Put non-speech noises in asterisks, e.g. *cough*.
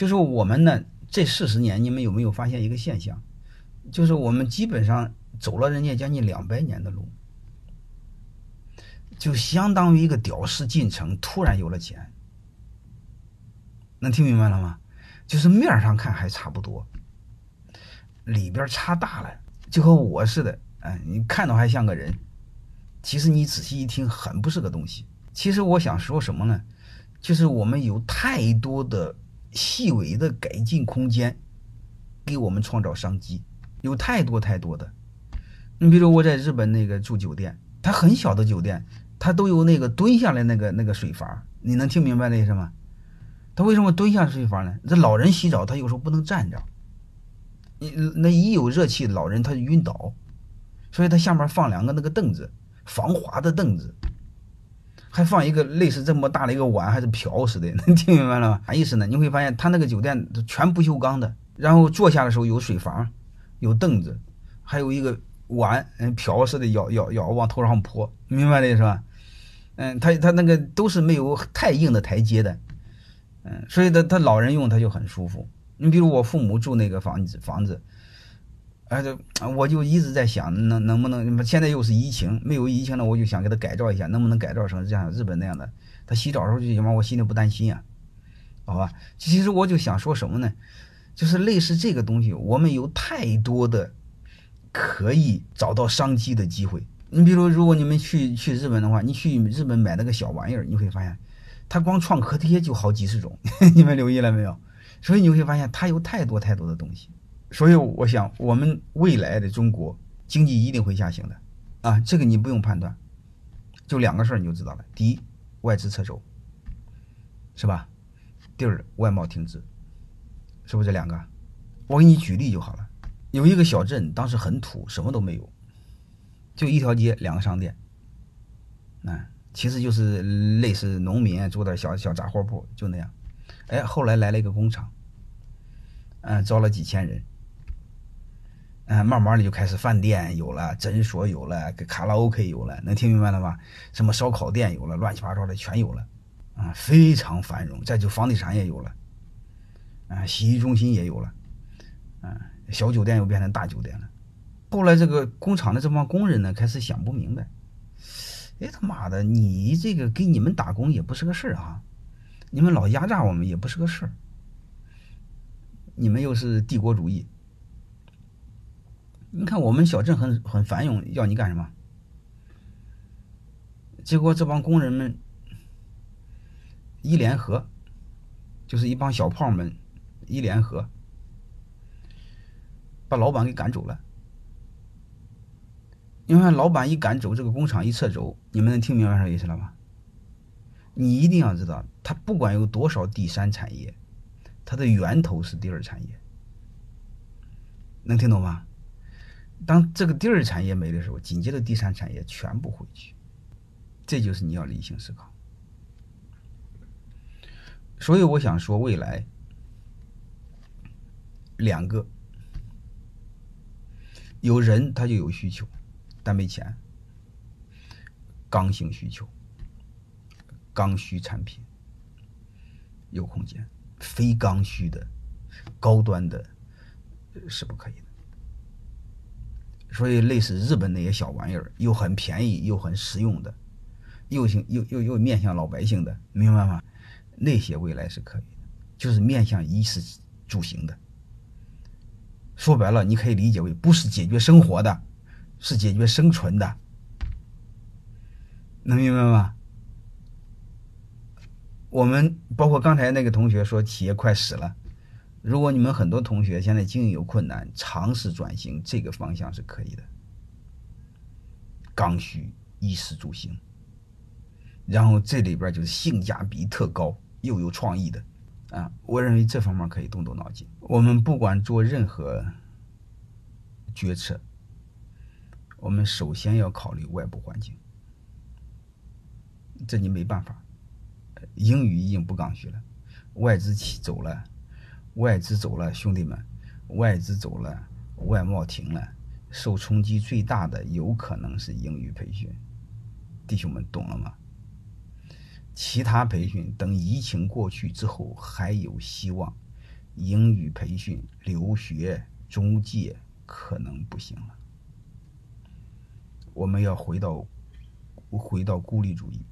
就是我们呢这四十年，你们有没有发现一个现象？就是我们基本上走了人家将近两百年的路，就相当于一个屌丝进城，突然有了钱。能听明白了吗？就是面上看还差不多，里边差大了，就和我似的。哎，你看到还像个人，其实你仔细一听，很不是个东西。其实我想说什么呢？就是我们有太多的细微的改进空间，给我们创造商机，有太多太多的。你比如我在日本那个住酒店，它很小的酒店，它都有那个蹲下来那个那个水阀，你能听明白那意思吗？他为什么蹲下睡房呢？这老人洗澡，他有时候不能站着，你那一有热气，老人他就晕倒，所以他下面放两个那个凳子，防滑的凳子，还放一个类似这么大的一个碗还是瓢似的，能 *laughs* 听明白了吗？啥意思呢？你会发现他那个酒店全不锈钢的，然后坐下的时候有水房，有凳子，还有一个碗，嗯，瓢似的舀舀舀往头上泼，明白的是吧？嗯，他他那个都是没有太硬的台阶的。嗯，所以他他老人用他就很舒服。你比如我父母住那个房子房子，哎，就我就一直在想，能能不能现在又是疫情，没有疫情了，我就想给他改造一下，能不能改造成像日本那样的？他洗澡的时候就起码我心里不担心啊，好吧？其实我就想说什么呢？就是类似这个东西，我们有太多的可以找到商机的机会。你比如，如果你们去去日本的话，你去日本买那个小玩意儿，你会发现。它光创可贴就好几十种，*laughs* 你们留意了没有？所以你会发现它有太多太多的东西。所以我想，我们未来的中国经济一定会下行的啊！这个你不用判断，就两个事儿你就知道了：第一，外资撤走，是吧？第二，外贸停滞，是不是这两个？我给你举例就好了。有一个小镇，当时很土，什么都没有，就一条街，两个商店，嗯。其实就是类似农民做点小小杂货铺，就那样。哎，后来来了一个工厂，嗯，招了几千人，嗯，慢慢的就开始饭店有了，诊所有了，卡拉 OK 有了，能听明白了吧？什么烧烤店有了，乱七八糟的全有了，啊，非常繁荣。再就房地产也有了，啊，洗浴中心也有了，啊，小酒店又变成大酒店了。后来这个工厂的这帮工人呢，开始想不明白。哎他妈的，你这个给你们打工也不是个事儿啊！你们老压榨我们也不是个事儿。你们又是帝国主义，你看我们小镇很很繁荣，要你干什么？结果这帮工人们一联合，就是一帮小炮们一联合，把老板给赶走了。你看，老板一赶走，这个工厂一撤走，你们能听明白啥意思了吗？你一定要知道，他不管有多少第三产业，它的源头是第二产业，能听懂吗？当这个第二产业没的时候，紧接着第三产业全部回去，这就是你要理性思考。所以我想说，未来两个有人，他就有需求。但没钱，刚性需求，刚需产品有空间，非刚需的、高端的是不可以的。所以，类似日本那些小玩意儿，又很便宜又很实用的，又行又又又面向老百姓的，明白吗？那些未来是可以的，就是面向衣食住行的。说白了，你可以理解为不是解决生活的。是解决生存的，能明白吗？我们包括刚才那个同学说企业快死了，如果你们很多同学现在经营有困难，尝试转型这个方向是可以的。刚需衣食住行，然后这里边就是性价比特高又有创意的啊，我认为这方面可以动动脑筋。我们不管做任何决策。我们首先要考虑外部环境，这你没办法。英语已经不刚需了，外资起走了，外资走了，兄弟们，外资走了，外贸停了，受冲击最大的有可能是英语培训，弟兄们懂了吗？其他培训等疫情过去之后还有希望，英语培训、留学、中介可能不行了。我们要回到回到孤立主义。